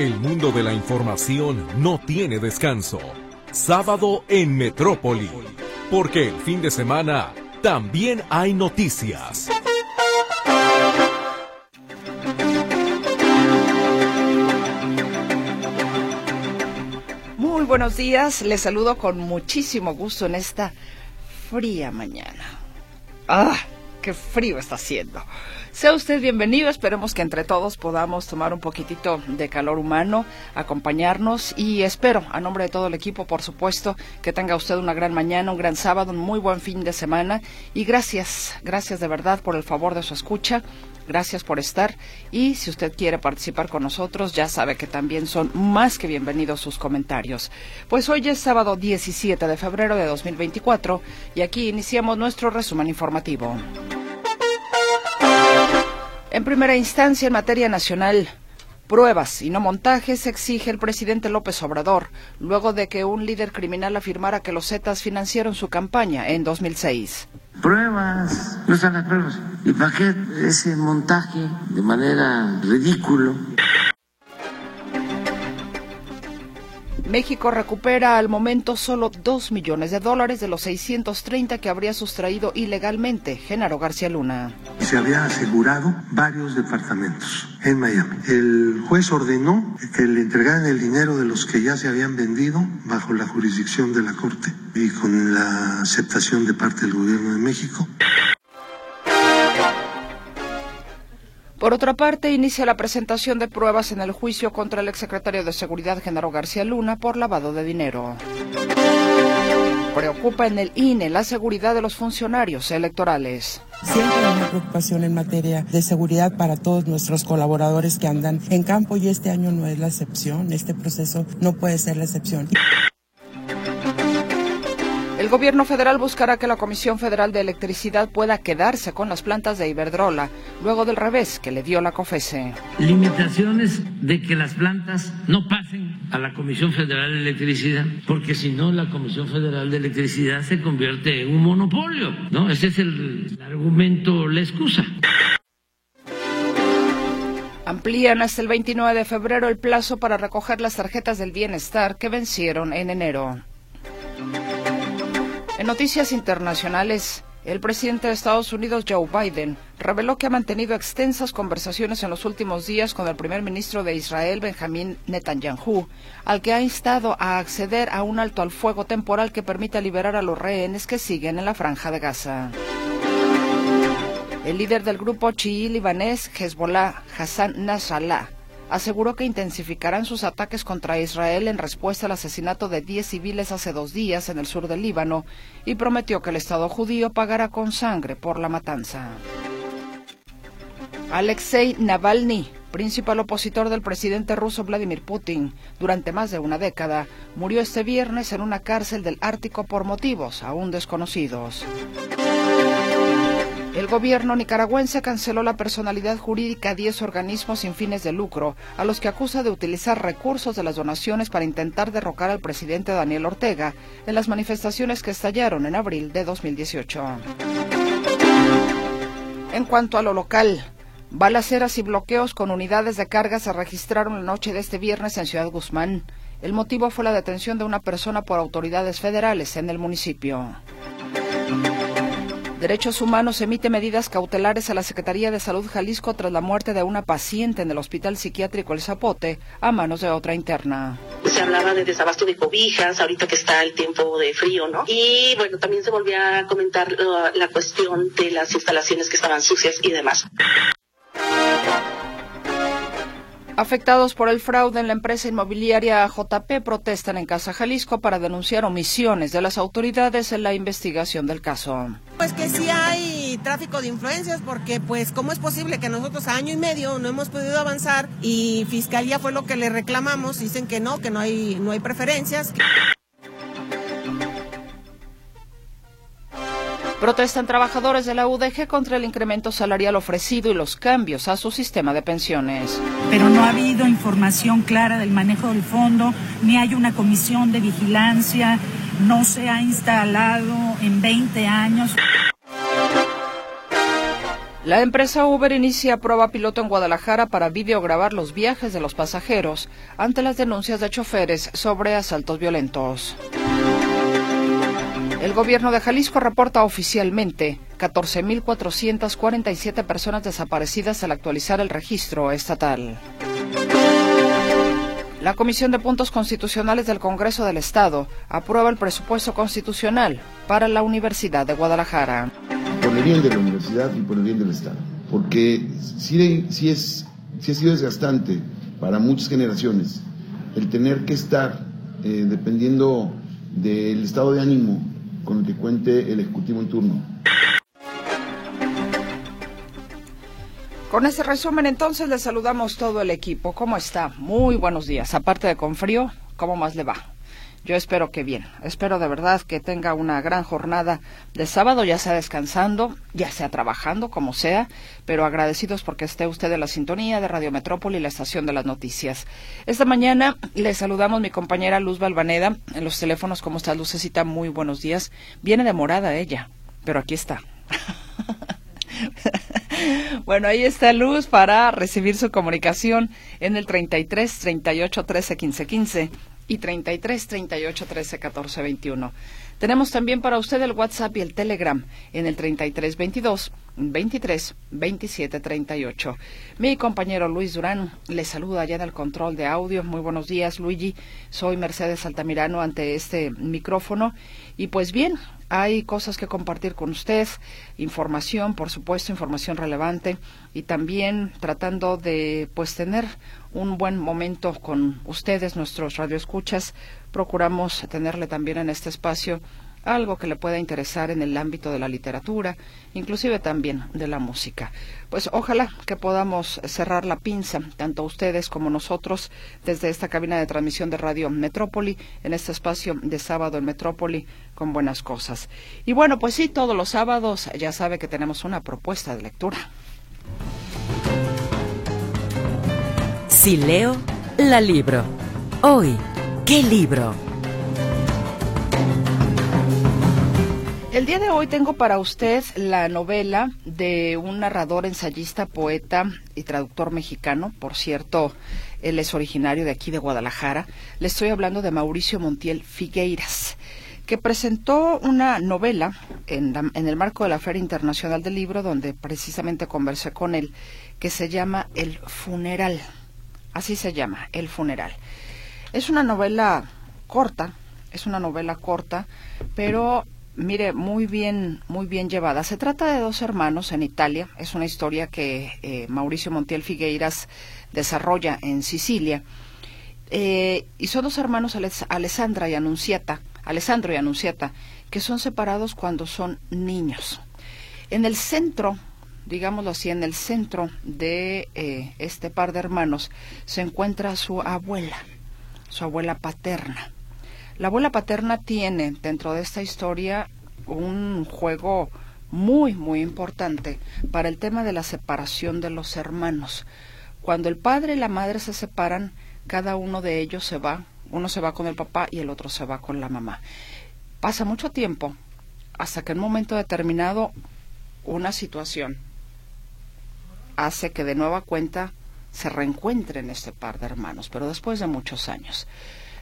El mundo de la información no tiene descanso. Sábado en Metrópoli. Porque el fin de semana también hay noticias. Muy buenos días, les saludo con muchísimo gusto en esta fría mañana. ¡Ah! ¡Qué frío está haciendo! Sea usted bienvenido, esperemos que entre todos podamos tomar un poquitito de calor humano, acompañarnos y espero, a nombre de todo el equipo, por supuesto, que tenga usted una gran mañana, un gran sábado, un muy buen fin de semana y gracias, gracias de verdad por el favor de su escucha. Gracias por estar y si usted quiere participar con nosotros, ya sabe que también son más que bienvenidos sus comentarios. Pues hoy es sábado 17 de febrero de 2024 y aquí iniciamos nuestro resumen informativo. En primera instancia, en materia nacional, pruebas y no montajes exige el presidente López Obrador, luego de que un líder criminal afirmara que los Zetas financiaron su campaña en 2006. Pruebas, no están las pruebas. ¿Y para qué ese montaje de manera ridículo? México recupera al momento solo 2 millones de dólares de los 630 que habría sustraído ilegalmente Genaro García Luna. Se había asegurado varios departamentos en Miami. El juez ordenó que le entregaran el dinero de los que ya se habían vendido bajo la jurisdicción de la Corte y con la aceptación de parte del gobierno de México. Por otra parte, inicia la presentación de pruebas en el juicio contra el exsecretario de Seguridad Genaro García Luna por lavado de dinero. Preocupa en el INE la seguridad de los funcionarios electorales. Siempre hay una preocupación en materia de seguridad para todos nuestros colaboradores que andan en campo y este año no es la excepción. Este proceso no puede ser la excepción. El gobierno federal buscará que la Comisión Federal de Electricidad pueda quedarse con las plantas de Iberdrola, luego del revés que le dio la COFESE. Limitaciones de que las plantas no pasen a la Comisión Federal de Electricidad, porque si no la Comisión Federal de Electricidad se convierte en un monopolio, ¿no? Ese es el argumento, la excusa. Amplían hasta el 29 de febrero el plazo para recoger las tarjetas del bienestar que vencieron en enero. En noticias internacionales, el presidente de Estados Unidos, Joe Biden, reveló que ha mantenido extensas conversaciones en los últimos días con el primer ministro de Israel, Benjamín Netanyahu, al que ha instado a acceder a un alto al fuego temporal que permita liberar a los rehenes que siguen en la franja de Gaza. El líder del grupo chií libanés Hezbollah, Hassan Nasrallah, aseguró que intensificarán sus ataques contra Israel en respuesta al asesinato de 10 civiles hace dos días en el sur del Líbano y prometió que el Estado judío pagará con sangre por la matanza. Alexei Navalny, principal opositor del presidente ruso Vladimir Putin durante más de una década, murió este viernes en una cárcel del Ártico por motivos aún desconocidos. El gobierno nicaragüense canceló la personalidad jurídica a 10 organismos sin fines de lucro, a los que acusa de utilizar recursos de las donaciones para intentar derrocar al presidente Daniel Ortega en las manifestaciones que estallaron en abril de 2018. En cuanto a lo local, balaceras y bloqueos con unidades de carga se registraron la noche de este viernes en Ciudad Guzmán. El motivo fue la detención de una persona por autoridades federales en el municipio. Derechos Humanos emite medidas cautelares a la Secretaría de Salud Jalisco tras la muerte de una paciente en el Hospital Psiquiátrico El Zapote a manos de otra interna. Se hablaba de desabasto de cobijas, ahorita que está el tiempo de frío, ¿no? Y bueno, también se volvió a comentar uh, la cuestión de las instalaciones que estaban sucias y demás. Afectados por el fraude en la empresa inmobiliaria JP protestan en Casa Jalisco para denunciar omisiones de las autoridades en la investigación del caso. Pues que sí hay tráfico de influencias porque pues cómo es posible que nosotros a año y medio no hemos podido avanzar y Fiscalía fue lo que le reclamamos, dicen que no, que no hay no hay preferencias. Protestan trabajadores de la UDG contra el incremento salarial ofrecido y los cambios a su sistema de pensiones. Pero no ha habido información clara del manejo del fondo, ni hay una comisión de vigilancia, no se ha instalado en 20 años. La empresa Uber inicia prueba piloto en Guadalajara para videograbar los viajes de los pasajeros ante las denuncias de choferes sobre asaltos violentos. El gobierno de Jalisco reporta oficialmente 14.447 personas desaparecidas al actualizar el registro estatal. La Comisión de Puntos Constitucionales del Congreso del Estado aprueba el presupuesto constitucional para la Universidad de Guadalajara por el bien de la universidad y por el bien del Estado. Porque sí, es, sí ha sido desgastante para muchas generaciones el tener que estar eh, dependiendo del estado de ánimo con el que cuente el Ejecutivo en turno. Con ese resumen entonces le saludamos todo el equipo. ¿Cómo está? Muy buenos días. Aparte de con frío, ¿cómo más le va? Yo espero que bien. Espero de verdad que tenga una gran jornada de sábado, ya sea descansando, ya sea trabajando, como sea, pero agradecidos porque esté usted en la sintonía de Radio Metrópoli, la estación de las noticias. Esta mañana le saludamos mi compañera Luz Balvaneda en los teléfonos. ¿Cómo está, Lucecita? Muy buenos días. Viene demorada ella, pero aquí está. Bueno, ahí está Luz para recibir su comunicación en el 33 38 13 15 15 y 33 38 13 14 21. Tenemos también para usted el WhatsApp y el Telegram en el 33 22 23 27 38. Mi compañero Luis Durán le saluda allá en el control de audio. Muy buenos días, Luigi. Soy Mercedes Altamirano ante este micrófono. Y pues bien, hay cosas que compartir con usted, información, por supuesto, información relevante y también tratando de pues tener un buen momento con ustedes, nuestros radioescuchas. Procuramos tenerle también en este espacio algo que le pueda interesar en el ámbito de la literatura, inclusive también de la música. Pues ojalá que podamos cerrar la pinza, tanto ustedes como nosotros, desde esta cabina de transmisión de Radio Metrópoli, en este espacio de sábado en Metrópoli, con buenas cosas. Y bueno, pues sí, todos los sábados ya sabe que tenemos una propuesta de lectura. Si leo, la libro. Hoy, ¿qué libro? El día de hoy tengo para usted la novela de un narrador, ensayista, poeta y traductor mexicano. Por cierto, él es originario de aquí de Guadalajara. Le estoy hablando de Mauricio Montiel Figueiras, que presentó una novela en, en el marco de la Feria Internacional del Libro, donde precisamente conversé con él, que se llama El Funeral. Así se llama, El funeral. Es una novela corta, es una novela corta, pero mire, muy bien, muy bien llevada. Se trata de dos hermanos en Italia. Es una historia que eh, Mauricio Montiel Figueiras desarrolla en Sicilia. Eh, y son dos hermanos, Alessandra y Anunciata, Alessandro y Anunciata, que son separados cuando son niños. En el centro digámoslo así, en el centro de eh, este par de hermanos se encuentra su abuela, su abuela paterna. La abuela paterna tiene dentro de esta historia un juego muy, muy importante para el tema de la separación de los hermanos. Cuando el padre y la madre se separan, cada uno de ellos se va, uno se va con el papá y el otro se va con la mamá. Pasa mucho tiempo hasta que en un momento determinado una situación hace que de nueva cuenta se reencuentren este par de hermanos, pero después de muchos años.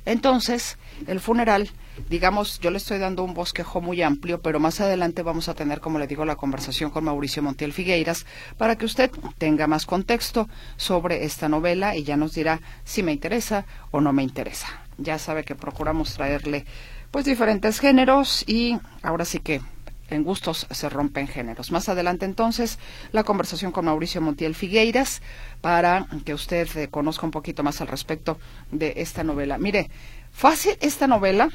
Entonces, el funeral, digamos, yo le estoy dando un bosquejo muy amplio, pero más adelante vamos a tener, como le digo, la conversación con Mauricio Montiel Figueiras para que usted tenga más contexto sobre esta novela y ya nos dirá si me interesa o no me interesa. Ya sabe que procuramos traerle pues diferentes géneros y ahora sí que en gustos se rompen géneros. Más adelante entonces la conversación con Mauricio Montiel Figueiras para que usted eh, conozca un poquito más al respecto de esta novela. Mire, fácil esta novela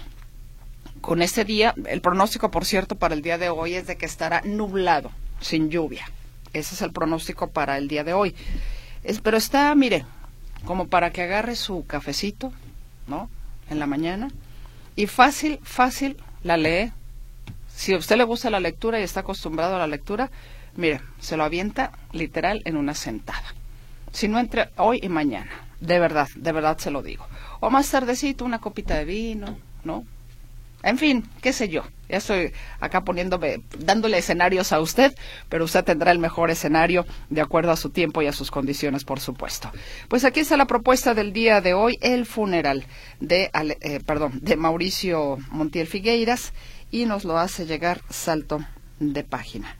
con este día, el pronóstico por cierto para el día de hoy es de que estará nublado, sin lluvia. Ese es el pronóstico para el día de hoy. pero está, mire, como para que agarre su cafecito, ¿no? En la mañana y fácil, fácil la lee si a usted le gusta la lectura y está acostumbrado a la lectura, mire, se lo avienta literal en una sentada. Si no entre hoy y mañana, de verdad, de verdad se lo digo. O más tardecito, una copita de vino, ¿no? En fin, qué sé yo. Ya estoy acá poniéndome, dándole escenarios a usted, pero usted tendrá el mejor escenario de acuerdo a su tiempo y a sus condiciones, por supuesto. Pues aquí está la propuesta del día de hoy, el funeral de, eh, perdón, de Mauricio Montiel Figueiras y nos lo hace llegar salto de página.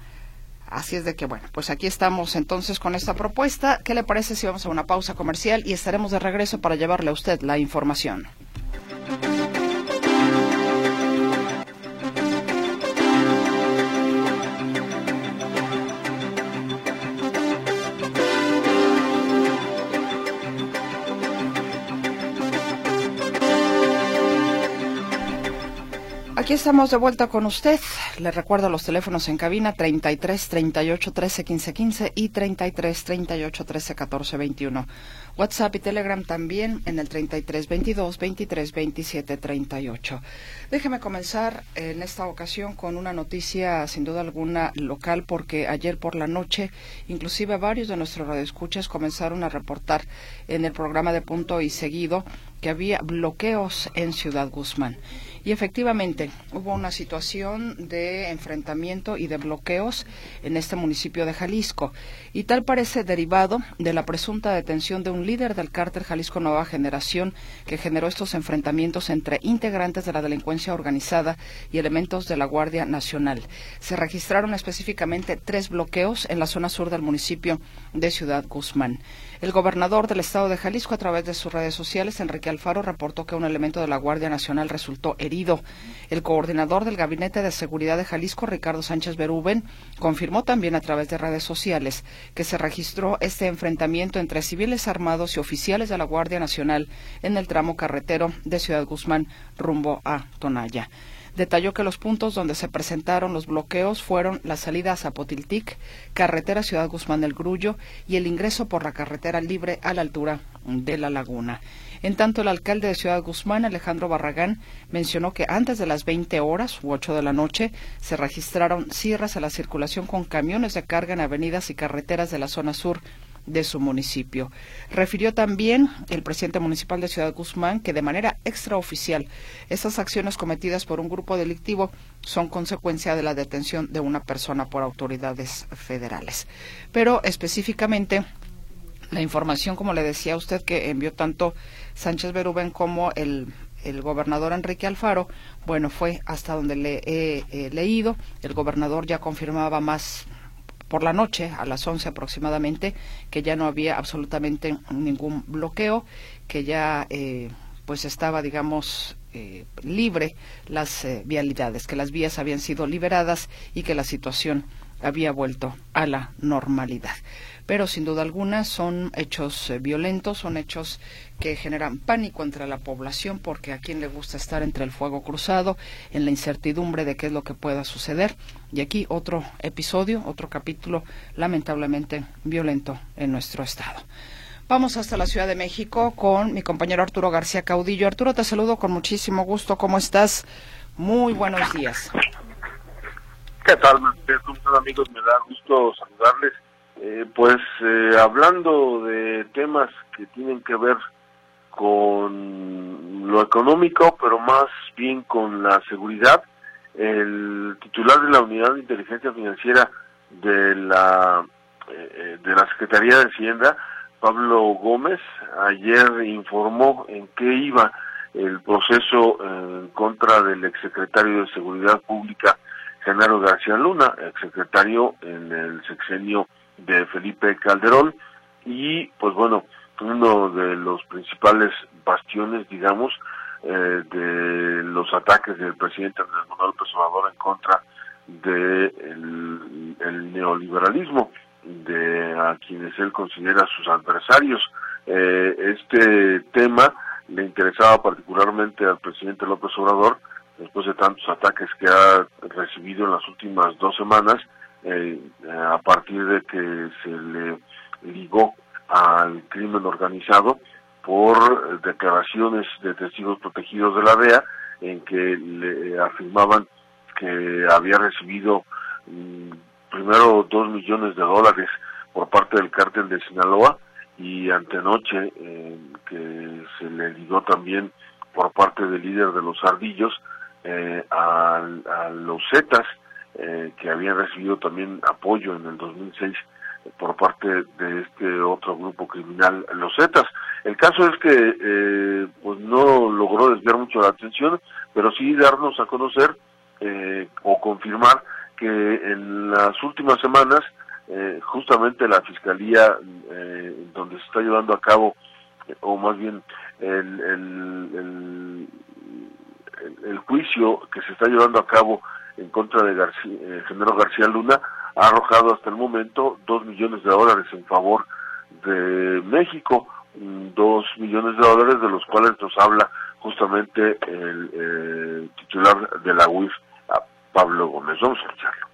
Así es de que, bueno, pues aquí estamos entonces con esta propuesta. ¿Qué le parece si vamos a una pausa comercial y estaremos de regreso para llevarle a usted la información? Aquí estamos de vuelta con usted. Le recuerdo los teléfonos en cabina 33 38 13 15 15 y 33 38 13 14 21. WhatsApp y Telegram también en el 33 22 23 27 38. Déjeme comenzar en esta ocasión con una noticia sin duda alguna local porque ayer por la noche inclusive varios de nuestros radioescuchas comenzaron a reportar en el programa de punto y seguido que había bloqueos en Ciudad Guzmán. Y efectivamente, hubo una situación de enfrentamiento y de bloqueos en este municipio de Jalisco. Y tal parece derivado de la presunta detención de un líder del cártel Jalisco Nueva Generación que generó estos enfrentamientos entre integrantes de la delincuencia organizada y elementos de la Guardia Nacional. Se registraron específicamente tres bloqueos en la zona sur del municipio de Ciudad Guzmán. El gobernador del estado de Jalisco, a través de sus redes sociales, Enrique Alfaro, reportó que un elemento de la Guardia Nacional resultó herido. El coordinador del Gabinete de Seguridad de Jalisco, Ricardo Sánchez Berúben, confirmó también a través de redes sociales que se registró este enfrentamiento entre civiles armados y oficiales de la Guardia Nacional en el tramo carretero de Ciudad Guzmán rumbo a Tonaya. Detalló que los puntos donde se presentaron los bloqueos fueron la salida a Zapotiltic, carretera Ciudad Guzmán del Grullo y el ingreso por la carretera libre a la altura de la laguna. En tanto, el alcalde de Ciudad Guzmán, Alejandro Barragán, mencionó que antes de las 20 horas u 8 de la noche se registraron cierres a la circulación con camiones de carga en avenidas y carreteras de la zona sur de su municipio. Refirió también el presidente municipal de Ciudad Guzmán que de manera extraoficial estas acciones cometidas por un grupo delictivo son consecuencia de la detención de una persona por autoridades federales. Pero específicamente la información, como le decía a usted, que envió tanto Sánchez Berúben como el, el gobernador Enrique Alfaro, bueno, fue hasta donde le he leído. El gobernador ya confirmaba más por la noche, a las 11 aproximadamente, que ya no había absolutamente ningún bloqueo, que ya eh, pues estaba, digamos, eh, libre las eh, vialidades, que las vías habían sido liberadas y que la situación había vuelto a la normalidad pero sin duda alguna son hechos eh, violentos, son hechos que generan pánico entre la población porque a quien le gusta estar entre el fuego cruzado, en la incertidumbre de qué es lo que pueda suceder. Y aquí otro episodio, otro capítulo lamentablemente violento en nuestro estado. Vamos hasta la Ciudad de México con mi compañero Arturo García Caudillo. Arturo, te saludo con muchísimo gusto. ¿Cómo estás? Muy buenos días. ¿Qué tal, amigos? Me da gusto saludarles eh, pues eh, hablando de temas que tienen que ver con lo económico, pero más bien con la seguridad, el titular de la Unidad de Inteligencia Financiera de la eh, de la Secretaría de Hacienda, Pablo Gómez, ayer informó en qué iba el proceso en contra del exsecretario de Seguridad Pública, Genaro García Luna, exsecretario en el sexenio de Felipe Calderón y pues bueno, uno de los principales bastiones, digamos, eh, de los ataques del presidente Andrés Manuel López Obrador en contra de el, neoliberalismo, de a quienes él considera sus adversarios. Eh, este tema le interesaba particularmente al presidente López Obrador, después de tantos ataques que ha recibido en las últimas dos semanas, eh, a partir de que se le ligó al crimen organizado por declaraciones de testigos protegidos de la DEA en que le afirmaban que había recibido mm, primero dos millones de dólares por parte del cártel de Sinaloa y antenoche eh, que se le ligó también por parte del líder de los ardillos eh, a, a, los Zetas, eh, que habían recibido también apoyo en el 2006 por parte de este otro grupo criminal, los Zetas. El caso es que eh, pues no logró desviar mucho la atención, pero sí darnos a conocer eh, o confirmar que en las últimas semanas eh, justamente la fiscalía eh, donde se está llevando a cabo o más bien el, el, el, juicio que se está llevando a cabo en contra de García, eh, General García Luna ha arrojado hasta el momento dos millones de dólares en favor de México, mm, dos millones de dólares de los cuales nos habla justamente el, titular de la UIF, Pablo Gómez. Vamos a escucharlo.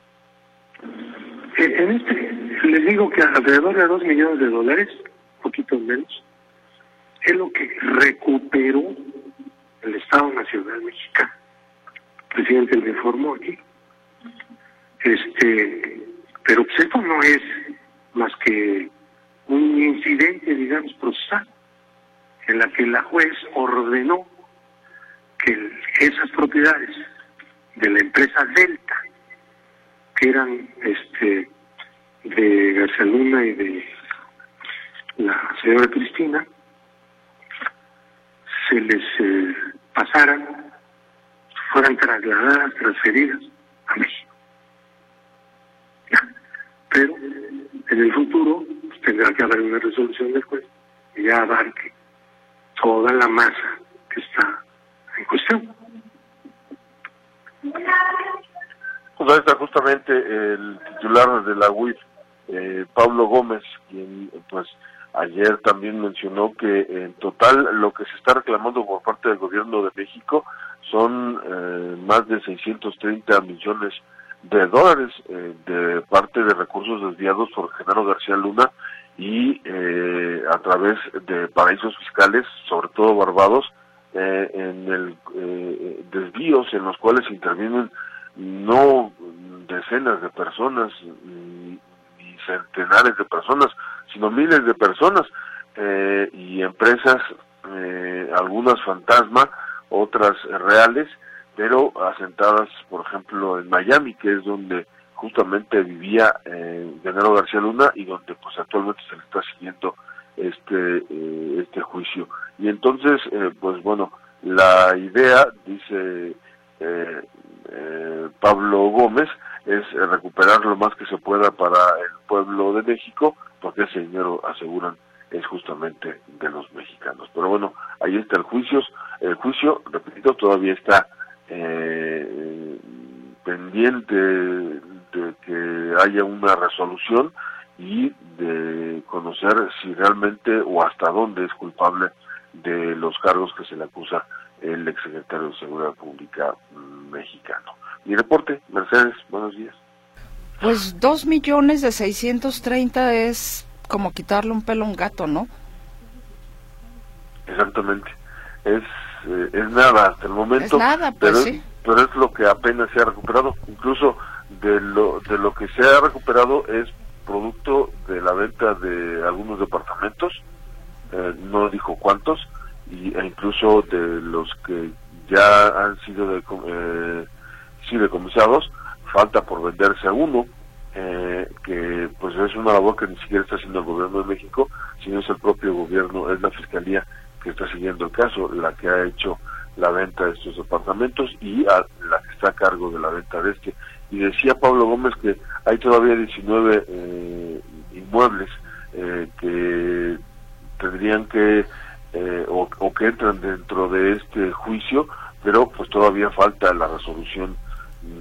En este, les digo que alrededor de dos millones de dólares, poquito menos, es lo que recuperó el Estado Nacional Mexicano. Presidente me informó aquí. Este, pero pues esto no es más que un incidente, digamos, procesal, en la que la juez ordenó que esas propiedades de la empresa Delta, que eran este de García Luna y de la señora Cristina, se les eh, pasaran, fueran trasladadas, transferidas a México. Pero en el futuro pues, tendrá que haber una resolución del juez y ya abarque toda la masa que está en cuestión. Pues ahí está justamente el titular de la UIF, eh, Pablo Gómez, quien pues ayer también mencionó que en total lo que se está reclamando por parte del gobierno de México son eh, más de 630 millones de dólares eh, de parte de recursos desviados por Genaro García Luna y eh, a través de paraísos fiscales, sobre todo Barbados, en el desvíos en los cuales intervienen no decenas de personas ni, centenares de personas, sino miles de personas eh, y empresas, eh, algunas fantasma, otras reales, pero asentadas, por ejemplo, en Miami, que es donde justamente vivía eh, Genaro García Luna y donde pues actualmente se le está siguiendo este eh, este juicio. Y entonces eh, pues bueno la idea dice eh, eh, Pablo Gómez es recuperar lo más que se pueda para el pueblo de México porque ese dinero aseguran es justamente de los mexicanos pero bueno ahí está el juicio el juicio repito todavía está eh, pendiente de que haya una resolución y de conocer si realmente o hasta dónde es culpable de los cargos que se le acusa el exsecretario de Seguridad Pública mexicano. Mi reporte, Mercedes, buenos días. Pues dos millones de seiscientos treinta es como quitarle un pelo a un gato, ¿no? Exactamente. Es, eh, es nada hasta el momento. Es nada, pues pero, sí. pero es lo que apenas se ha recuperado. Incluso de lo, de lo que se ha recuperado es producto de la venta de algunos departamentos, eh, no dijo cuántos, y, e incluso de los que ya han sido de, eh, sí decomisados, falta por venderse uno, eh, que pues es una labor que ni siquiera está haciendo el gobierno de México, sino es el propio gobierno, es la fiscalía que está siguiendo el caso, la que ha hecho la venta de estos departamentos y a la que está a cargo de la venta de este. Y decía Pablo Gómez que hay todavía 19 eh, inmuebles eh, que tendrían que eh, o, o, que entran dentro de este juicio, pero pues todavía falta la resolución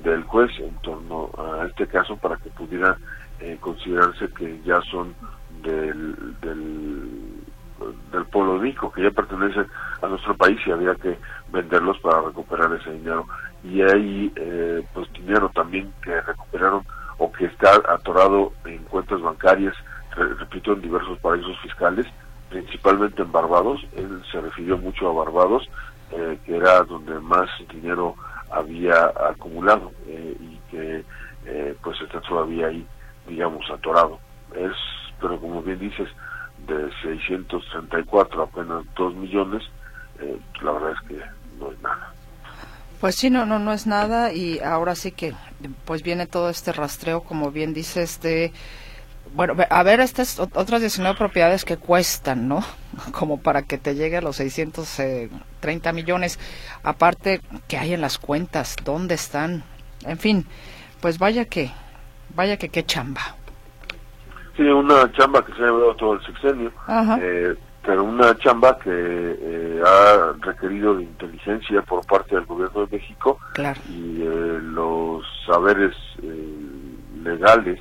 del juez en torno a este caso para que pudiera eh, considerarse que ya son del, del, pueblo rico, que ya pertenecen a nuestro país y había que venderlos para recuperar ese dinero. Y hay eh, pues dinero también que recuperaron o que está atorado en cuentas bancarias, repito, en diversos paraísos fiscales, principalmente en Barbados. Él se refirió mucho a Barbados, eh, que era donde más dinero había acumulado eh, y que eh, pues está todavía ahí, digamos, atorado. Es, pero como bien dices, de 634 apenas 2 millones, la verdad es que no es nada. Pues sí, no, no, no es nada y ahora sí que pues viene todo este rastreo, como bien dices, de bueno, a ver, estas otras 19 propiedades que cuestan, ¿no? Como para que te llegue a los 630 millones. Aparte, que hay en las cuentas? ¿Dónde están? En fin, pues vaya que, vaya que qué chamba. Sí, una chamba que se ha llevado todo el sexenio, eh, pero una chamba que eh, ha requerido de inteligencia por parte del gobierno de México y eh, los saberes legales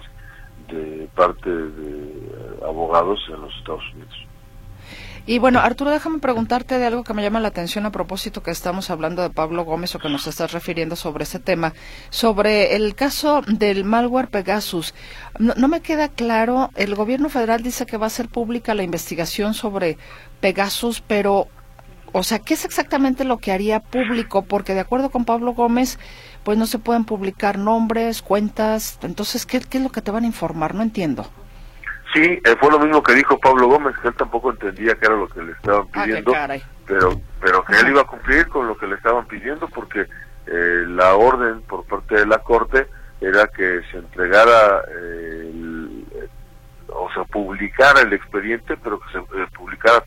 de parte de abogados en los Estados Unidos. Y bueno, Arturo, déjame preguntarte de algo que me llama la atención a propósito que estamos hablando de Pablo Gómez o que nos estás refiriendo sobre ese tema, sobre el caso del malware Pegasus. No, no me queda claro, el gobierno federal dice que va a ser pública la investigación sobre Pegasus, pero, o sea, ¿qué es exactamente lo que haría público? Porque de acuerdo con Pablo Gómez, pues no se pueden publicar nombres, cuentas. Entonces, ¿qué, es lo que te van a informar? No entiendo. Sí, eh, fue lo mismo que dijo Pablo Gómez, que él tampoco entendía qué era lo que le estaban ah, pidiendo, pero pero que él iba a cumplir con lo que le estaban pidiendo porque eh, la orden por parte de la Corte era que se entregara, o sea, publicara el expediente, pero que se eh, publicara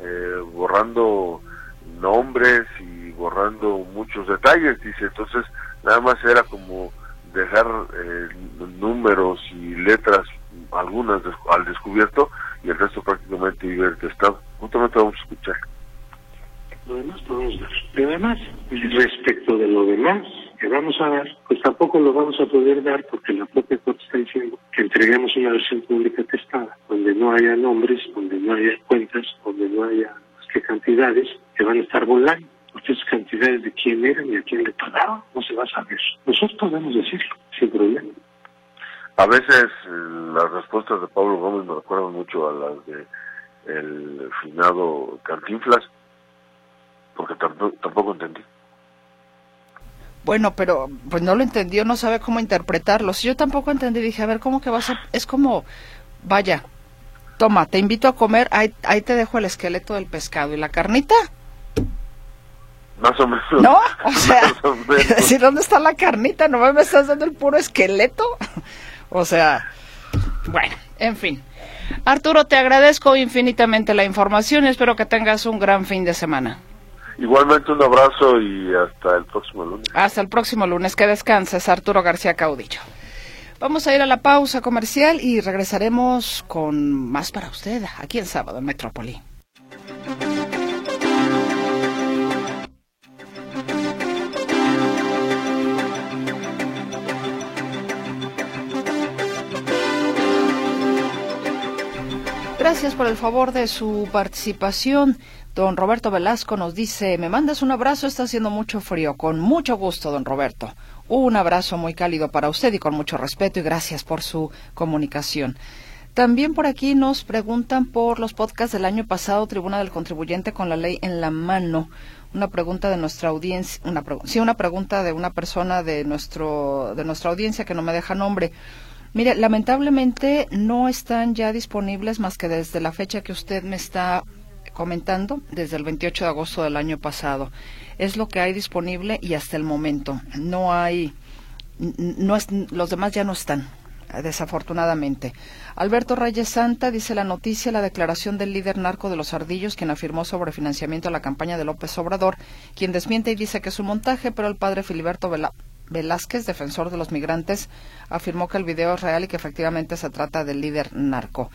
atestado, borrando nombres y borrando muchos detalles, dice, entonces nada más era como dejar eh, números y letras, algunas al descubierto, y el resto prácticamente iba testado. Justamente vamos a escuchar. Lo demás podemos dar. Pero además, respecto de lo demás que vamos a dar, pues tampoco lo vamos a poder dar porque la propia Corte está diciendo que entreguemos una versión pública testada, donde no haya nombres, donde no haya cuentas, donde no haya que cantidades que van a estar volando esas cantidades de quién eran y a quién le pagaron, no se va a saber. Nosotros podemos decirlo, sin problema. A veces eh, las respuestas de Pablo Gómez me recuerdan mucho a las de el finado Cantinflas, porque tampoco, tampoco. Bueno, pero pues no lo entendió, no sabe cómo interpretarlo. Si yo tampoco entendí, dije, a ver, ¿cómo que vas a...? Es como, vaya, toma, te invito a comer, ahí, ahí te dejo el esqueleto del pescado. ¿Y la carnita? Más o menos. No, o sea, decir, ¿dónde está la carnita? ¿No me estás dando el puro esqueleto? o sea, bueno, en fin. Arturo, te agradezco infinitamente la información y espero que tengas un gran fin de semana. Igualmente un abrazo y hasta el próximo lunes. Hasta el próximo lunes. Que descanses, Arturo García Caudillo. Vamos a ir a la pausa comercial y regresaremos con más para usted aquí en sábado en Metrópoli. Gracias por el favor de su participación. Don Roberto Velasco nos dice, me mandas un abrazo, está haciendo mucho frío. Con mucho gusto, don Roberto. Un abrazo muy cálido para usted y con mucho respeto y gracias por su comunicación. También por aquí nos preguntan por los podcasts del año pasado, Tribuna del Contribuyente con la ley en la mano. Una pregunta de nuestra audiencia, una sí, una pregunta de una persona de nuestro de nuestra audiencia que no me deja nombre. Mire, lamentablemente no están ya disponibles más que desde la fecha que usted me está comentando, desde el 28 de agosto del año pasado. Es lo que hay disponible y hasta el momento. No hay, no es, los demás ya no están desafortunadamente. Alberto Reyes Santa dice la noticia, la declaración del líder narco de los ardillos, quien afirmó sobre financiamiento a la campaña de López Obrador, quien desmiente y dice que es un montaje, pero el padre Filiberto Vela Velázquez, defensor de los migrantes, afirmó que el video es real y que efectivamente se trata del líder narco.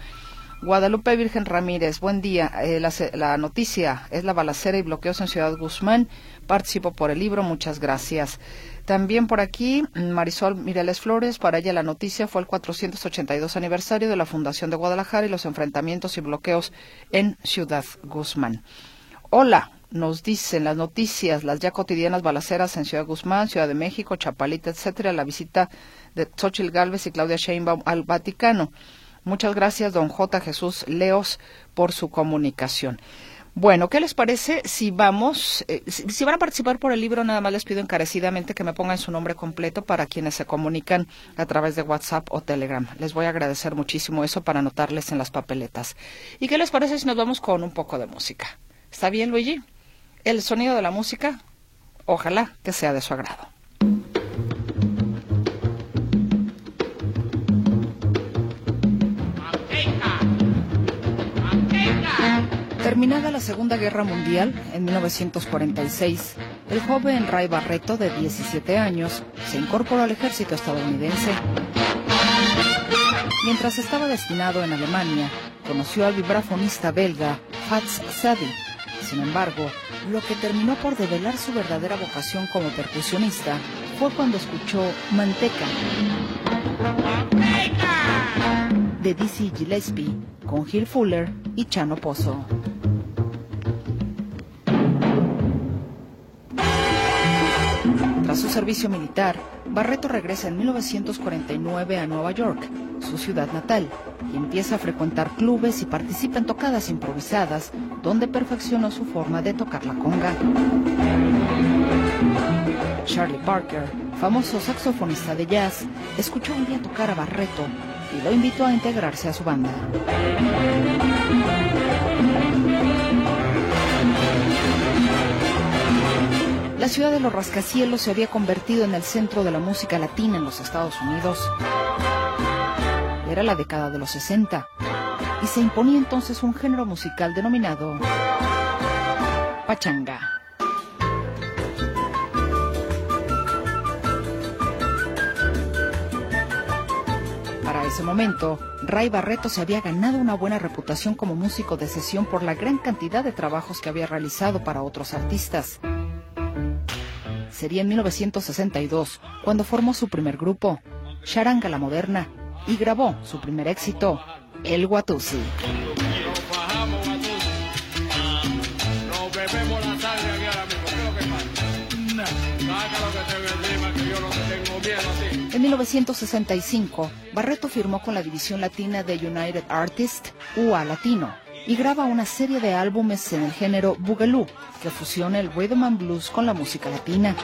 Guadalupe Virgen Ramírez, buen día. Eh, la, noticia es la balacera y bloqueos en Ciudad Guzmán. Participo por el libro, muchas gracias. También por aquí, Marisol Mireles Flores, para ella la noticia fue el 482 aniversario de la Fundación de Guadalajara y los enfrentamientos y bloqueos en Ciudad Guzmán. Hola, nos dicen las noticias, las ya cotidianas balaceras en Ciudad Guzmán, Ciudad de México, Chapalita, etcétera, la visita de Xochitl Galvez y Claudia Sheinbaum al Vaticano. Muchas gracias, don J. Jesús Leos, por su comunicación. Bueno, ¿qué les parece si vamos, eh, si, van a participar por el libro, nada más les pido encarecidamente que me pongan su nombre completo para quienes se comunican a través de WhatsApp o Telegram. Les voy a agradecer muchísimo eso para anotarles en las papeletas. ¿Y qué les parece si nos vamos con un poco de música? ¿Está bien, Luigi? el sonido de la música. Ojalá que sea de su agrado. Terminada la Segunda Guerra Mundial, en 1946, el joven Ray Barreto, de 17 años, se incorporó al ejército estadounidense. Mientras estaba destinado en Alemania, conoció al vibrafonista belga Fats Sadi. Sin embargo, lo que terminó por develar su verdadera vocación como percusionista fue cuando escuchó Manteca de Dizzy Gillespie con Gil Fuller y Chano Pozo. Su servicio militar, Barreto regresa en 1949 a Nueva York, su ciudad natal, y empieza a frecuentar clubes y participa en tocadas improvisadas, donde perfeccionó su forma de tocar la conga. Charlie Parker, famoso saxofonista de jazz, escuchó un día tocar a Barreto y lo invitó a integrarse a su banda. La ciudad de los rascacielos se había convertido en el centro de la música latina en los Estados Unidos. Era la década de los 60 y se imponía entonces un género musical denominado pachanga. Para ese momento, Ray Barreto se había ganado una buena reputación como músico de sesión por la gran cantidad de trabajos que había realizado para otros artistas. Sería en 1962 cuando formó su primer grupo, Charanga la Moderna, y grabó su primer éxito, El Guatusi. En 1965, Barreto firmó con la división latina de United Artists, UA Latino, y graba una serie de álbumes en el género Boogaloo, que fusiona el rhythm and blues con la música latina.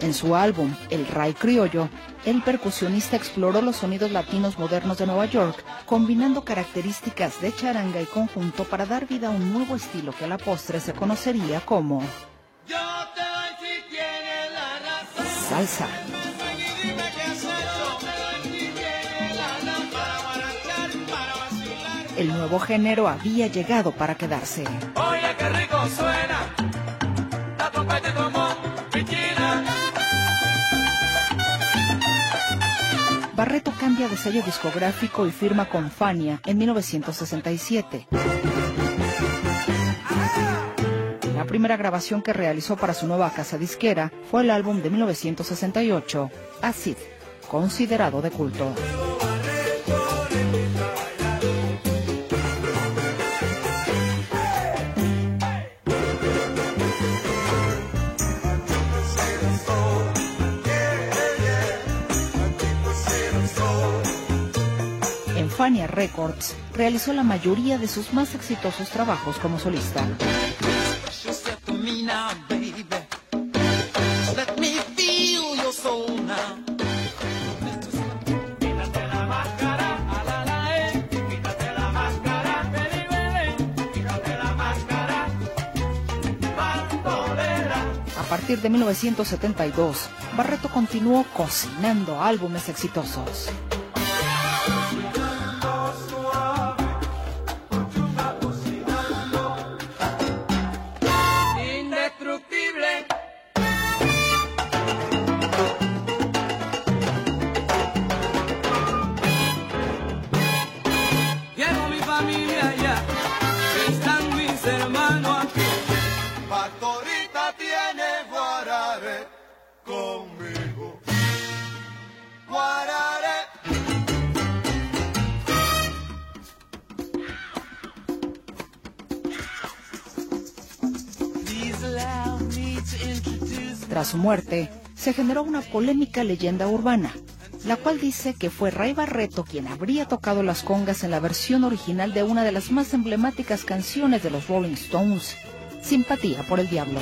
En su álbum El Ray Criollo, el percusionista exploró los sonidos latinos modernos de Nueva York, combinando características de charanga y conjunto para dar vida a un nuevo estilo que a la postre se conocería como salsa. El nuevo género había llegado para quedarse. Oye, qué rico suena. La trompeta y trombón, pichina. Barreto cambia de sello discográfico y firma con Fania en 1967. La primera grabación que realizó para su nueva casa disquera fue el álbum de 1968, Acid, considerado de culto. Fania Records realizó la mayoría de sus más exitosos trabajos como solista. A partir de 1972, Barreto continuó cocinando álbumes exitosos. Muerte, se generó una polémica leyenda urbana, la cual dice que fue Ray Barreto quien habría tocado las congas en la versión original de una de las más emblemáticas canciones de los Rolling Stones, Simpatía por el Diablo.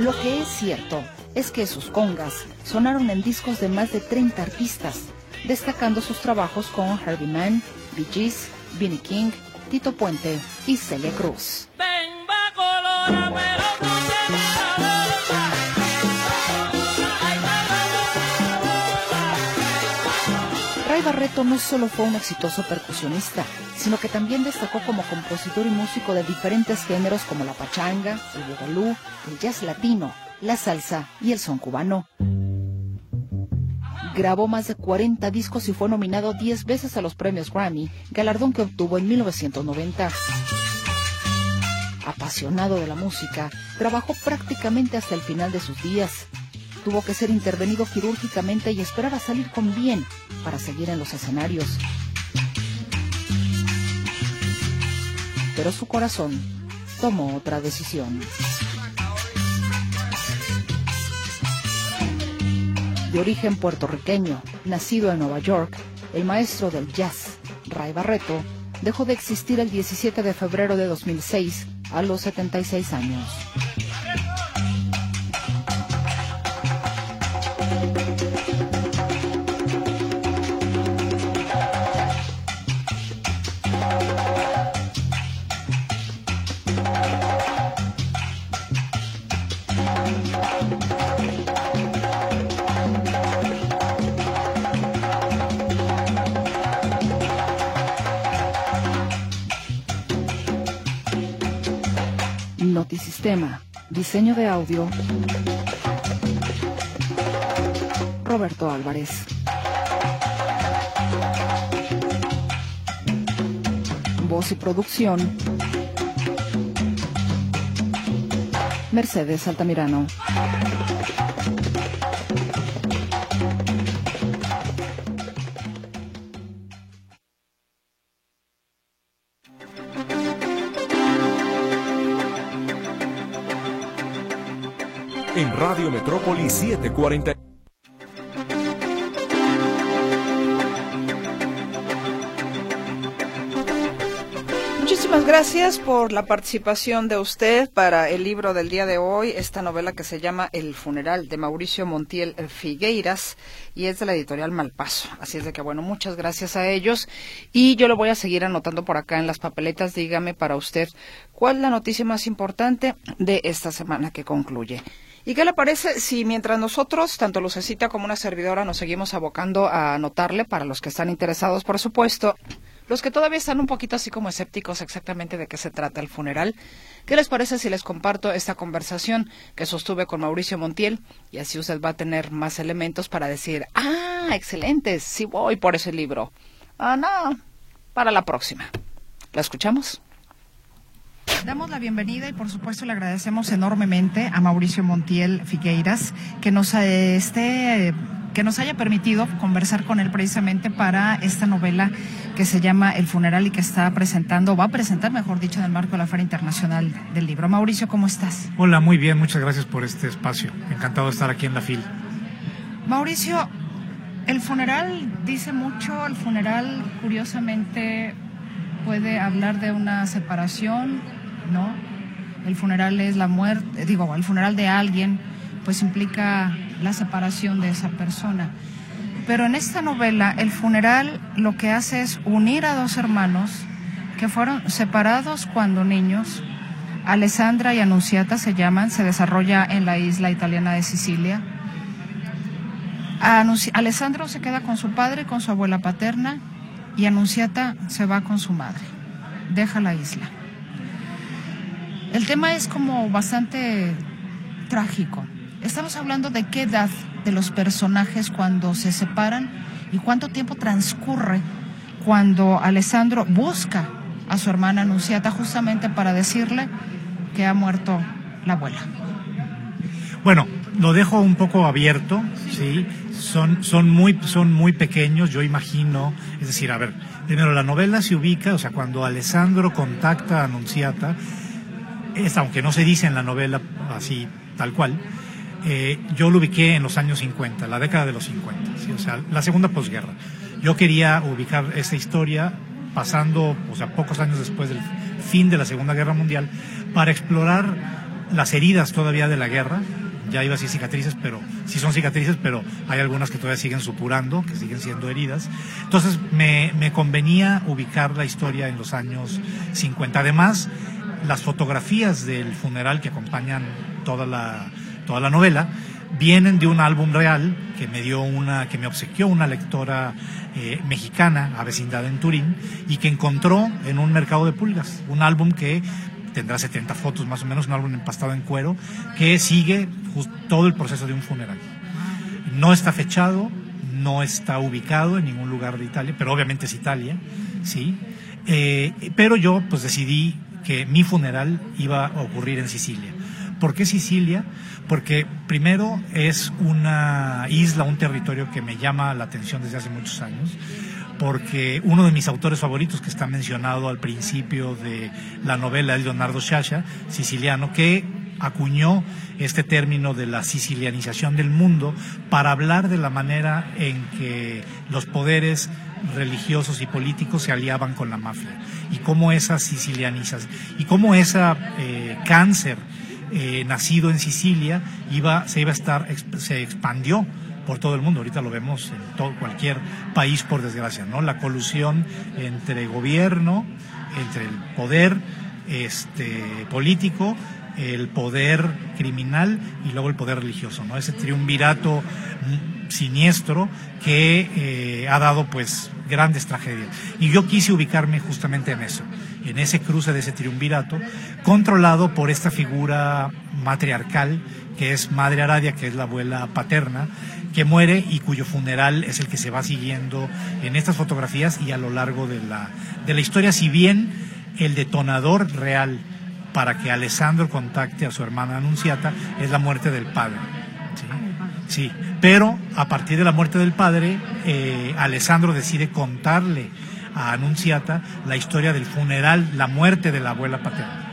Lo que es cierto es que sus congas sonaron en discos de más de 30 artistas, destacando sus trabajos con Herbie Mann, Bee Gees, Vinnie King, Tito Puente y Celia Cruz. Ray Barreto no solo fue un exitoso percusionista, sino que también destacó como compositor y músico de diferentes géneros como la pachanga, el boogaloo, el jazz latino, la salsa y el son cubano. Grabó más de 40 discos y fue nominado 10 veces a los premios Grammy, galardón que obtuvo en 1990. Apasionado de la música, trabajó prácticamente hasta el final de sus días. Tuvo que ser intervenido quirúrgicamente y esperaba salir con bien para seguir en los escenarios. Pero su corazón tomó otra decisión. De origen puertorriqueño, nacido en Nueva York, el maestro del jazz, Ray Barreto, dejó de existir el 17 de febrero de 2006 a los 76 años. Notisistema, diseño de audio, Roberto Álvarez. Voz y producción, Mercedes Altamirano. Radio Metrópoli 740. Muchísimas gracias por la participación de usted para el libro del día de hoy, esta novela que se llama El funeral de Mauricio Montiel Figueiras y es de la editorial Malpaso. Así es de que bueno, muchas gracias a ellos y yo lo voy a seguir anotando por acá en las papeletas. Dígame para usted cuál es la noticia más importante de esta semana que concluye. ¿Y qué le parece si mientras nosotros, tanto Lucecita como una servidora, nos seguimos abocando a anotarle, para los que están interesados, por supuesto, los que todavía están un poquito así como escépticos exactamente de qué se trata el funeral, ¿qué les parece si les comparto esta conversación que sostuve con Mauricio Montiel? Y así usted va a tener más elementos para decir, ah, excelente, sí voy por ese libro. Ah, no, para la próxima. ¿La escuchamos? Damos la bienvenida y por supuesto le agradecemos enormemente a Mauricio Montiel Figueiras que nos eh, esté que nos haya permitido conversar con él precisamente para esta novela que se llama El funeral y que está presentando, va a presentar, mejor dicho, en el marco de la Feria Internacional del Libro. Mauricio, ¿cómo estás? Hola, muy bien, muchas gracias por este espacio. Encantado de estar aquí en la FIL. Mauricio, el funeral dice mucho, el funeral curiosamente puede hablar de una separación, ¿no? El funeral es la muerte, digo, el funeral de alguien, pues implica la separación de esa persona. Pero en esta novela, el funeral lo que hace es unir a dos hermanos que fueron separados cuando niños. Alessandra y Anunciata se llaman, se desarrolla en la isla italiana de Sicilia. Alessandro se queda con su padre con su abuela paterna y Anunciata se va con su madre. Deja la isla. El tema es como bastante trágico. Estamos hablando de qué edad de los personajes cuando se separan y cuánto tiempo transcurre cuando Alessandro busca a su hermana Anunciata justamente para decirle que ha muerto la abuela. Bueno, lo dejo un poco abierto, sí. Son, son, muy, son muy pequeños, yo imagino. Es decir, a ver, primero la novela se ubica, o sea, cuando Alessandro contacta a Anunciata, es, aunque no se dice en la novela así tal cual, eh, yo lo ubiqué en los años 50, la década de los 50, ¿sí? o sea, la segunda posguerra. Yo quería ubicar esa historia pasando, o sea, pocos años después del fin de la Segunda Guerra Mundial, para explorar las heridas todavía de la guerra, ya iba a decir cicatrices, pero sí son cicatrices, pero hay algunas que todavía siguen supurando, que siguen siendo heridas. Entonces me convenía ubicar la historia en los años 50. Además, las fotografías del funeral que acompañan toda la, toda la novela vienen de un álbum real que me dio una, que me obsequió una lectora eh, mexicana, a vecindad en Turín, y que encontró en un mercado de pulgas, un álbum que tendrá 70 fotos más o menos, un álbum empastado en cuero, que sigue todo el proceso de un funeral. No está fechado, no está ubicado en ningún lugar de Italia, pero obviamente es Italia, sí. Eh, pero yo pues decidí que mi funeral iba a ocurrir en Sicilia. ¿Por qué Sicilia? Porque primero es una isla, un territorio que me llama la atención desde hace muchos años, porque uno de mis autores favoritos, que está mencionado al principio de la novela, es Leonardo Sciascia, siciliano, que acuñó este término de la sicilianización del mundo para hablar de la manera en que los poderes religiosos y políticos se aliaban con la mafia y cómo esa sicilianización y cómo esa eh, cáncer eh, nacido en Sicilia iba se iba a estar se expandió por todo el mundo. Ahorita lo vemos en todo cualquier país por desgracia no la colusión entre gobierno entre el poder este político el poder criminal y luego el poder religioso no ese triunvirato siniestro que eh, ha dado pues grandes tragedias. Y yo quise ubicarme justamente en eso en ese cruce de ese triunvirato controlado por esta figura matriarcal que es Madre Aradia, que es la abuela paterna, que muere y cuyo funeral es el que se va siguiendo en estas fotografías y a lo largo de la, de la historia, si bien el detonador real para que Alessandro contacte a su hermana Anunciata es la muerte del padre. Sí, pero a partir de la muerte del padre, eh, Alessandro decide contarle a Anunciata la historia del funeral, la muerte de la abuela paterna.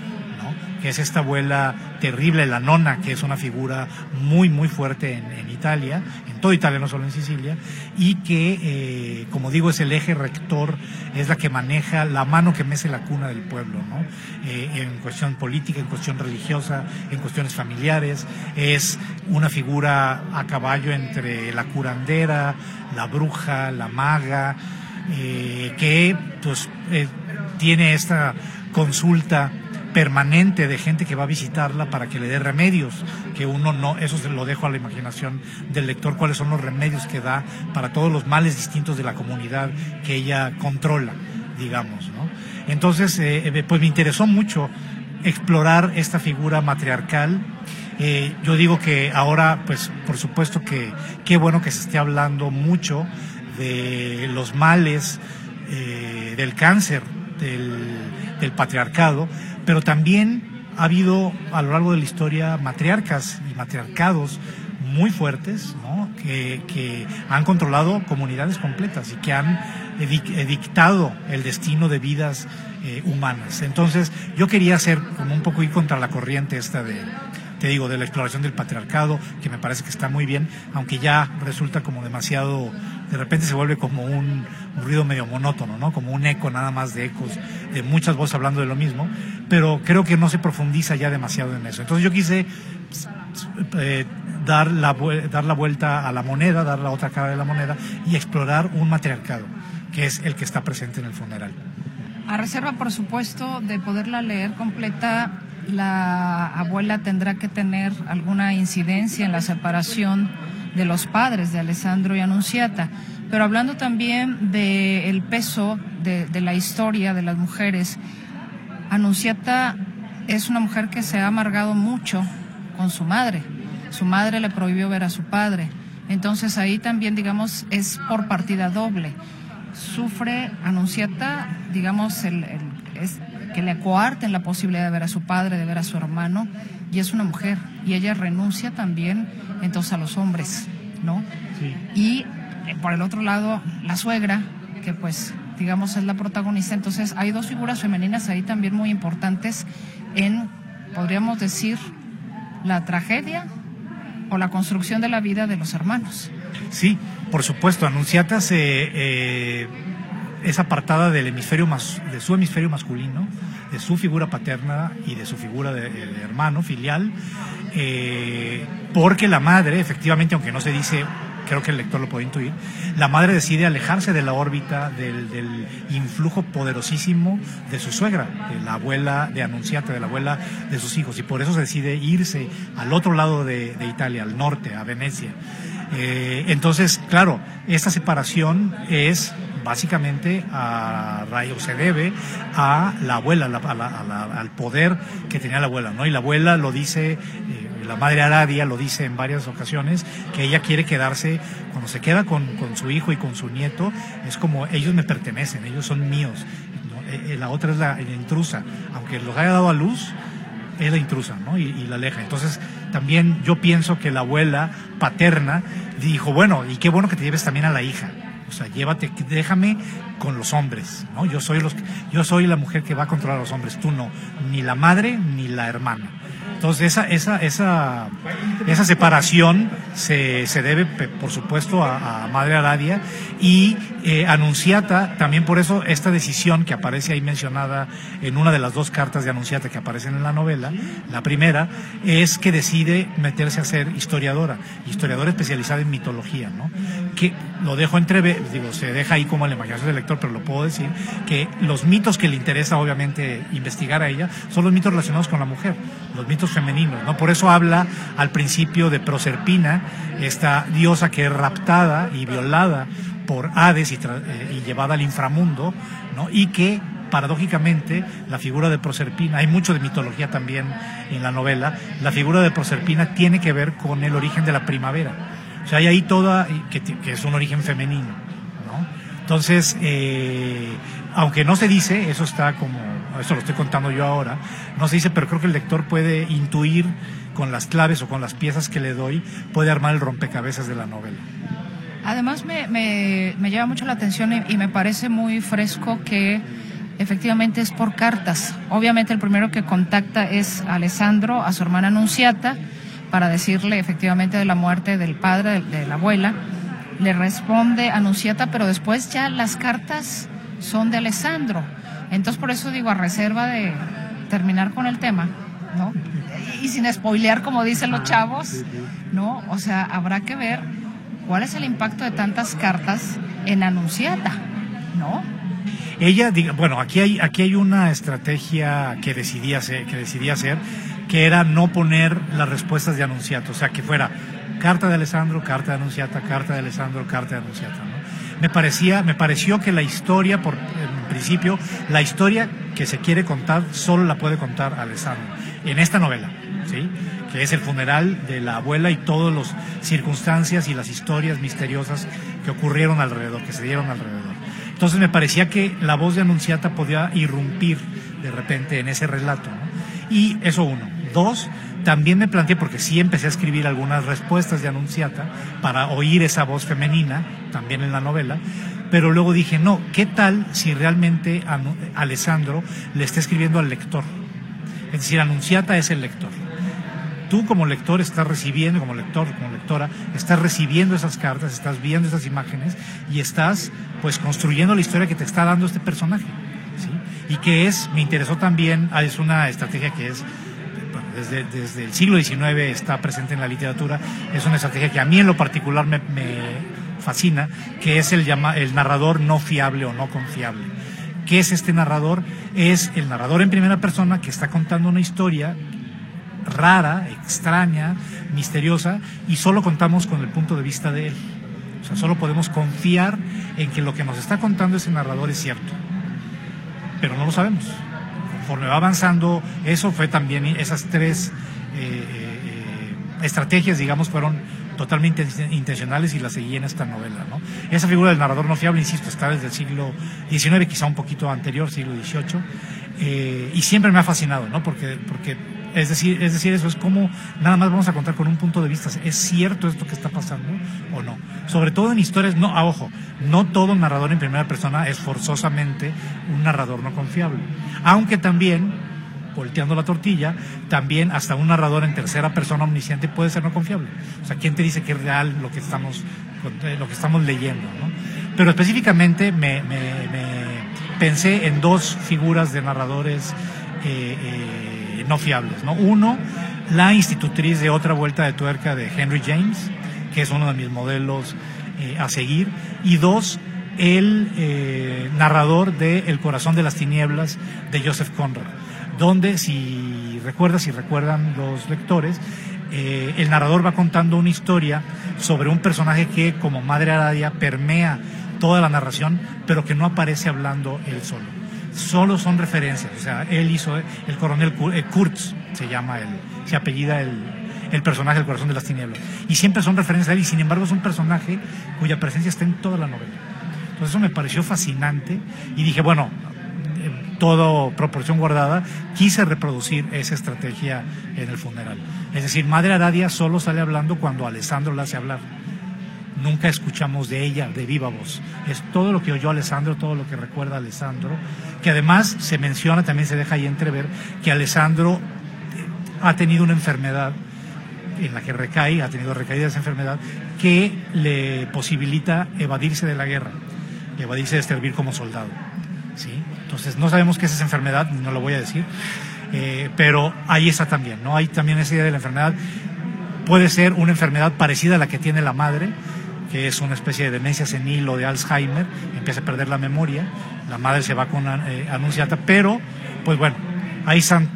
Que es esta abuela terrible, la nona, que es una figura muy, muy fuerte en, Italia, en toda Italia, no solo en Sicilia, y que, eh, como digo, es el eje rector, es la que maneja la mano que mece la cuna del pueblo, ¿no? Eh, en cuestión política, en cuestión religiosa, en cuestiones familiares, es una figura a caballo entre la curandera, la bruja, la maga, eh, que pues tiene esta consulta permanente de gente que va a visitarla para que le dé remedios, que uno no, eso se lo dejo a la imaginación del lector, cuáles son los remedios que da para todos los males distintos de la comunidad que ella controla, digamos, ¿no? Entonces, eh, eh, pues me interesó mucho explorar esta figura matriarcal. Eh, yo digo que ahora, pues, por supuesto que qué bueno que se esté hablando mucho de los males, del cáncer, del patriarcado, pero también ha habido a lo largo de la historia matriarcas y matriarcados muy fuertes, ¿no? que, que han controlado comunidades completas y que han edictado el destino de vidas eh, humanas. Entonces, yo quería hacer como un poco ir contra la corriente esta de, te digo, de la exploración del patriarcado, que me parece que está muy bien, aunque ya resulta como demasiado, de repente se vuelve como un, ruido medio monótono, ¿no? Como un eco nada más de ecos, de muchas voces hablando de lo mismo, pero creo que no se profundiza ya demasiado en eso. Entonces yo quise eh, dar, la, dar la vuelta a la moneda, dar la otra cara de la moneda y explorar un matriarcado, que es el que está presente en el funeral. A reserva, por supuesto, de poderla leer completa, la abuela tendrá que tener alguna incidencia en la separación de los padres de Alessandro y Anunciata. Pero hablando también del peso de, de la historia de las mujeres, Anunciata es una mujer que se ha amargado mucho con su madre. Su madre le prohibió ver a su padre. Entonces ahí también, digamos, es por partida doble. Sufre Anunciata, digamos, el, que le coarten la posibilidad de ver a su padre, de ver a su hermano, y es una mujer. Y ella renuncia también entonces a los hombres, ¿no? Y eh, por el otro lado, la suegra, que pues digamos es la protagonista. Entonces hay dos figuras femeninas ahí también muy importantes en, podríamos decir, la tragedia o la construcción de la vida de los hermanos. Sí, por supuesto, Anunciata se, eh, es apartada del hemisferio mas- de su hemisferio masculino, de su figura paterna y de su figura de, hermano filial, eh, porque la madre, efectivamente, aunque no se dice, creo que el lector lo puede intuir, la madre decide alejarse de la órbita del, influjo poderosísimo de su suegra, de la abuela de Anunciata, de la abuela de sus hijos, y por eso se decide irse al otro lado de, de Italia, al norte, a Venecia. Eh, entonces, claro, esta separación es básicamente a se debe a la abuela, la- al poder que tenía la abuela, ¿no? Y la abuela lo dice, eh, la madre Aradia lo dice en varias ocasiones, que ella quiere quedarse, cuando se queda con, con su hijo y con su nieto, es como ellos me pertenecen, ellos son míos. Eh, eh, la otra es la, la intrusa, aunque los haya dado a luz, es la intrusa, ¿no? Y, y la aleja. Entonces, también yo pienso que la abuela paterna dijo, bueno, y qué bueno que te lleves también a la hija. O sea, llévate, déjame con los hombres, ¿no? Yo soy los, yo soy la mujer que va a controlar a los hombres, tú no, ni la madre ni la hermana. Entonces esa, esa, esa, esa separación se, se debe, por supuesto, a, Madre Aradia y eh, Anunciata, también por eso esta decisión que aparece ahí mencionada en una de las dos cartas de Anunciata que aparecen en la novela, la primera, es que decide meterse a ser historiadora, historiadora especializada en mitología, ¿no? Que lo dejo entrever, digo, se deja ahí como la imaginación del lector, pero lo puedo decir, que los mitos que le interesa obviamente investigar a ella son los mitos relacionados con la mujer, los mitos femeninos, ¿no? Por eso habla al principio de Proserpina, esta diosa que es raptada y violada por Hades y, eh, y llevada al inframundo, ¿no? Y que paradójicamente la figura de Proserpina, hay mucho de mitología también en la novela, la figura de Proserpina tiene que ver con el origen de la primavera. O sea, hay ahí toda, que, que es un origen femenino, ¿no? Entonces, eh, aunque no se dice, eso está como, eso lo estoy contando yo ahora, no se dice, pero creo que el lector puede intuir con las claves o con las piezas que le doy, puede armar el rompecabezas de la novela. Además me, me, me llama mucho la atención y, y me parece muy fresco que efectivamente es por cartas. Obviamente el primero que contacta es Alessandro a su hermana Anunciata para decirle efectivamente de la muerte del padre, de, de la abuela. Le responde Anunciata, pero después ya las cartas son de Alessandro. Entonces por eso digo, a reserva de terminar con el tema, ¿no? Y, sin spoilear como dicen los chavos, ¿no? O sea, habrá que ver cuál es el impacto de tantas cartas en Anunciata, ¿no? Ella, diga- bueno, aquí hay, aquí hay una estrategia que decidí hacer, que decidí hacer, que era no poner las respuestas de Anunciato, o sea, que fuera carta de Alessandro, carta de Anunciata, carta de Alessandro, carta de Anunciata, ¿no? Me parecía, me pareció que la historia, por en principio, la historia que se quiere contar solo la puede contar Alessandro en esta novela, ¿sí? Que es el funeral de la abuela y todas las circunstancias y las historias misteriosas que ocurrieron alrededor, que se dieron alrededor. Entonces me parecía que la voz de Anunciata podía irrumpir de repente en ese relato. ¿no? Y eso uno. Dos, también me planteé, porque sí empecé a escribir algunas respuestas de Anunciata para oír esa voz femenina, también en la novela, pero luego dije, no, ¿qué tal si realmente Alessandro le está escribiendo al lector? Es decir, Anunciata es el lector tú como lector estás recibiendo, como lector, como lectora, estás recibiendo esas cartas, estás viendo esas imágenes y estás pues construyendo la historia que te está dando este personaje. ¿sí? Y que es, me interesó también, ah, es una estrategia que es desde, desde el siglo XIX está presente en la literatura, es una estrategia que a mí en lo particular me, me fascina, que es el, llama, el narrador no fiable o no confiable. ¿Qué es este narrador? Es el narrador en primera persona que está contando una historia rara, extraña, misteriosa, y solo contamos con el punto de vista de él. O sea, solo podemos confiar en que lo que nos está contando ese narrador es cierto. Pero no lo sabemos. Conforme va avanzando, eso fue también, esas tres eh, eh, estrategias, digamos, fueron totalmente intencionales y las seguí en esta novela. ¿no? Esa figura del narrador no fiable, insisto, está desde el siglo XIX, quizá un poquito anterior, siglo XVIII, eh, y siempre me ha fascinado, ¿no? porque, porque es decir, es decir, eso es como nada más vamos a contar con un punto de vista. ¿Es cierto esto que está pasando o no? Sobre todo en historias, no, ah, ojo, no todo narrador en primera persona es forzosamente un narrador no confiable. Aunque también volteando la tortilla, también hasta un narrador en tercera persona omnisciente puede ser no confiable. O sea, ¿quién te dice que es real lo que estamos, eh, lo que estamos leyendo? ¿no? Pero específicamente me, me- me pensé en dos figuras de narradores eh, eh, no fiables. ¿no? Uno, la institutriz de otra vuelta de tuerca de Henry James, que es uno de mis modelos eh, a seguir. Y dos, el eh, narrador de El corazón de las tinieblas de Joseph Conrad, donde si recuerdas, si recuerdan los lectores, eh, el narrador va contando una historia sobre un personaje que como Madre Aradia permea toda la narración, pero que no aparece hablando él solo. Solo son referencias, o sea, él hizo el coronel eh, Kurtz, se llama el, se apellida el, el personaje del corazón de las tinieblas. Y siempre son referencias a él, y sin embargo es un personaje cuya presencia está en toda la novela. Entonces eso me pareció fascinante y dije, bueno, todo proporción guardada, quise reproducir esa estrategia en el funeral. Es decir, Madre Aradia solo sale hablando cuando Alessandro la hace hablar. Nunca escuchamos de ella de viva voz. Es todo lo que oyó Alessandro, todo lo que recuerda Alessandro, que además se menciona, también se deja ahí entrever, que Alessandro eh, ha tenido una enfermedad en la que recae, ha tenido recaída esa enfermedad, que le posibilita evadirse de la guerra, evadirse de servir como soldado. ¿sí? Entonces no sabemos qué es esa enfermedad, no lo voy a decir, eh, pero ahí está también, ¿no? Hay también esa idea de la enfermedad. Puede ser una enfermedad parecida a la que tiene la madre, que es una especie de demencia senil o de Alzheimer, empieza a perder la memoria, la madre se va con eh, anunciata, pero pues bueno, ahí están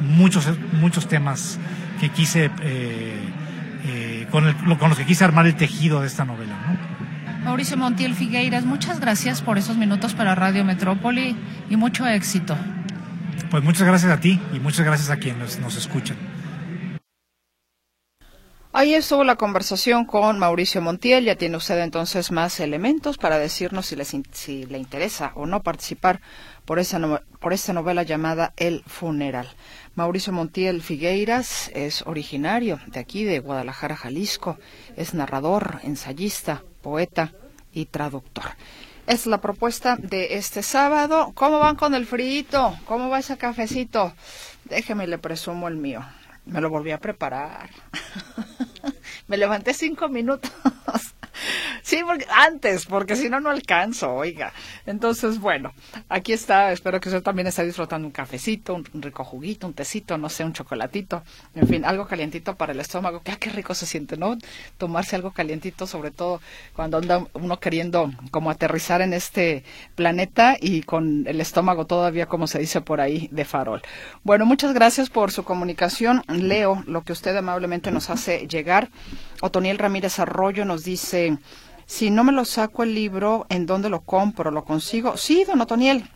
muchos, muchos temas que quise, eh, eh, con, el- con los que quise armar el tejido de esta novela. ¿no? Mauricio Montiel Figueiras, muchas gracias por esos minutos para Radio Metrópoli y mucho éxito. Pues muchas gracias a ti y muchas gracias a quienes nos escuchan. Ahí estuvo la conversación con Mauricio Montiel. Ya tiene usted entonces más elementos para decirnos si, les si le interesa o no participar por, esa por esta novela llamada El Funeral. Mauricio Montiel Figueiras es originario de aquí, de Guadalajara, Jalisco. Es narrador, ensayista, poeta y traductor. Es la propuesta de este sábado. ¿Cómo van con el frío? ¿Cómo va ese cafecito? Déjeme le presumo el mío. Me lo volví a preparar. Me levanté cinco minutos. Sí, porque antes, porque si no, no alcanzo, oiga. Entonces, bueno, aquí está. Espero que usted también esté disfrutando un cafecito, un, rico juguito, un tecito, no sé, un chocolatito. En fin, algo calientito para el estómago. Que, ah, qué rico se siente, ¿no? Tomarse algo calientito, sobre todo cuando anda uno queriendo como aterrizar en este planeta y con el estómago todavía, como se dice por ahí, de farol. Bueno, muchas gracias por su comunicación. Leo lo que usted amablemente nos hace llegar. Otoniel Ramírez Arroyo nos dice, si no me lo saco el libro, ¿en dónde lo compro? ¿Lo consigo? Sí, don Otoniel.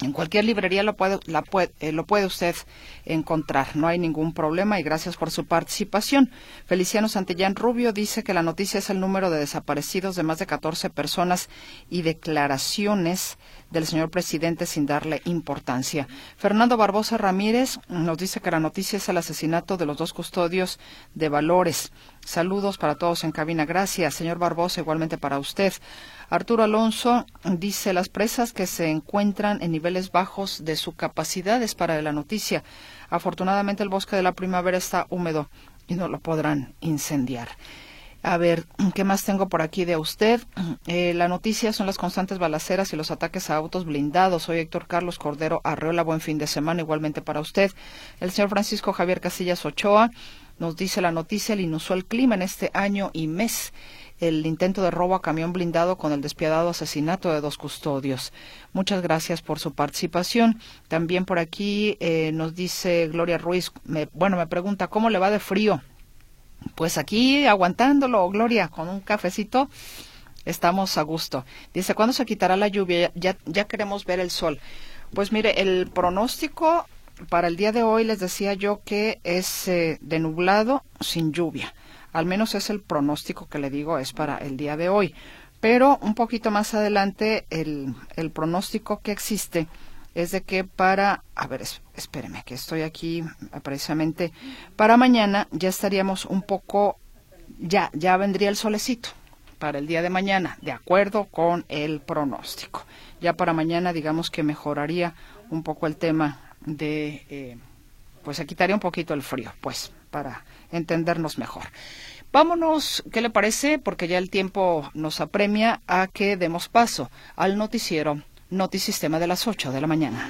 En cualquier librería lo puede, la puede- eh, lo puede usted encontrar, no hay ningún problema y gracias por su participación. Feliciano Santillán Rubio dice que la noticia es el número de desaparecidos de más de 14 personas y declaraciones del señor presidente sin darle importancia. Fernando Barbosa Ramírez nos dice que la noticia es el asesinato de los dos custodios de valores. Saludos para todos en cabina. Gracias, señor Barbosa, igualmente para usted. Arturo Alonso dice las presas que se encuentran en niveles bajos de su capacidad es para la noticia. Afortunadamente el bosque de la primavera está húmedo y no lo podrán incendiar. A ver, ¿qué más tengo por aquí de usted? Eh, la noticia son las constantes balaceras y los ataques a autos blindados. Soy Héctor Carlos Cordero Arreola. Buen fin de semana, igualmente para usted. El señor Francisco Javier Casillas Ochoa nos dice la noticia, el inusual clima en este año y mes. El intento de robo a camión blindado con el despiadado asesinato de dos custodios. Muchas gracias por su participación. También por aquí eh, nos dice Gloria Ruiz, me- bueno, me pregunta, ¿cómo le va de frío? Pues aquí aguantándolo, Gloria, con un cafecito, estamos a gusto. Dice, ¿cuándo se quitará la lluvia? Ya, queremos ver el sol. Pues mire, el pronóstico para el día de hoy les decía yo que es eh, de nublado sin lluvia. Al menos es el pronóstico que le digo es para el día de hoy. Pero un poquito más adelante el, el pronóstico que existe es de que para, a ver, es- espéreme, que estoy aquí eh, precisamente, para mañana ya estaríamos un poco, ya, ya vendría el solecito para el día de mañana, de acuerdo con el pronóstico. Ya para mañana digamos que mejoraría un poco el tema de, eh, pues se quitaría un poquito el frío, pues, para entendernos mejor. Vámonos, ¿qué le parece? Porque ya el tiempo nos apremia a que demos paso al noticiero Notisistema de las 8 de la mañana.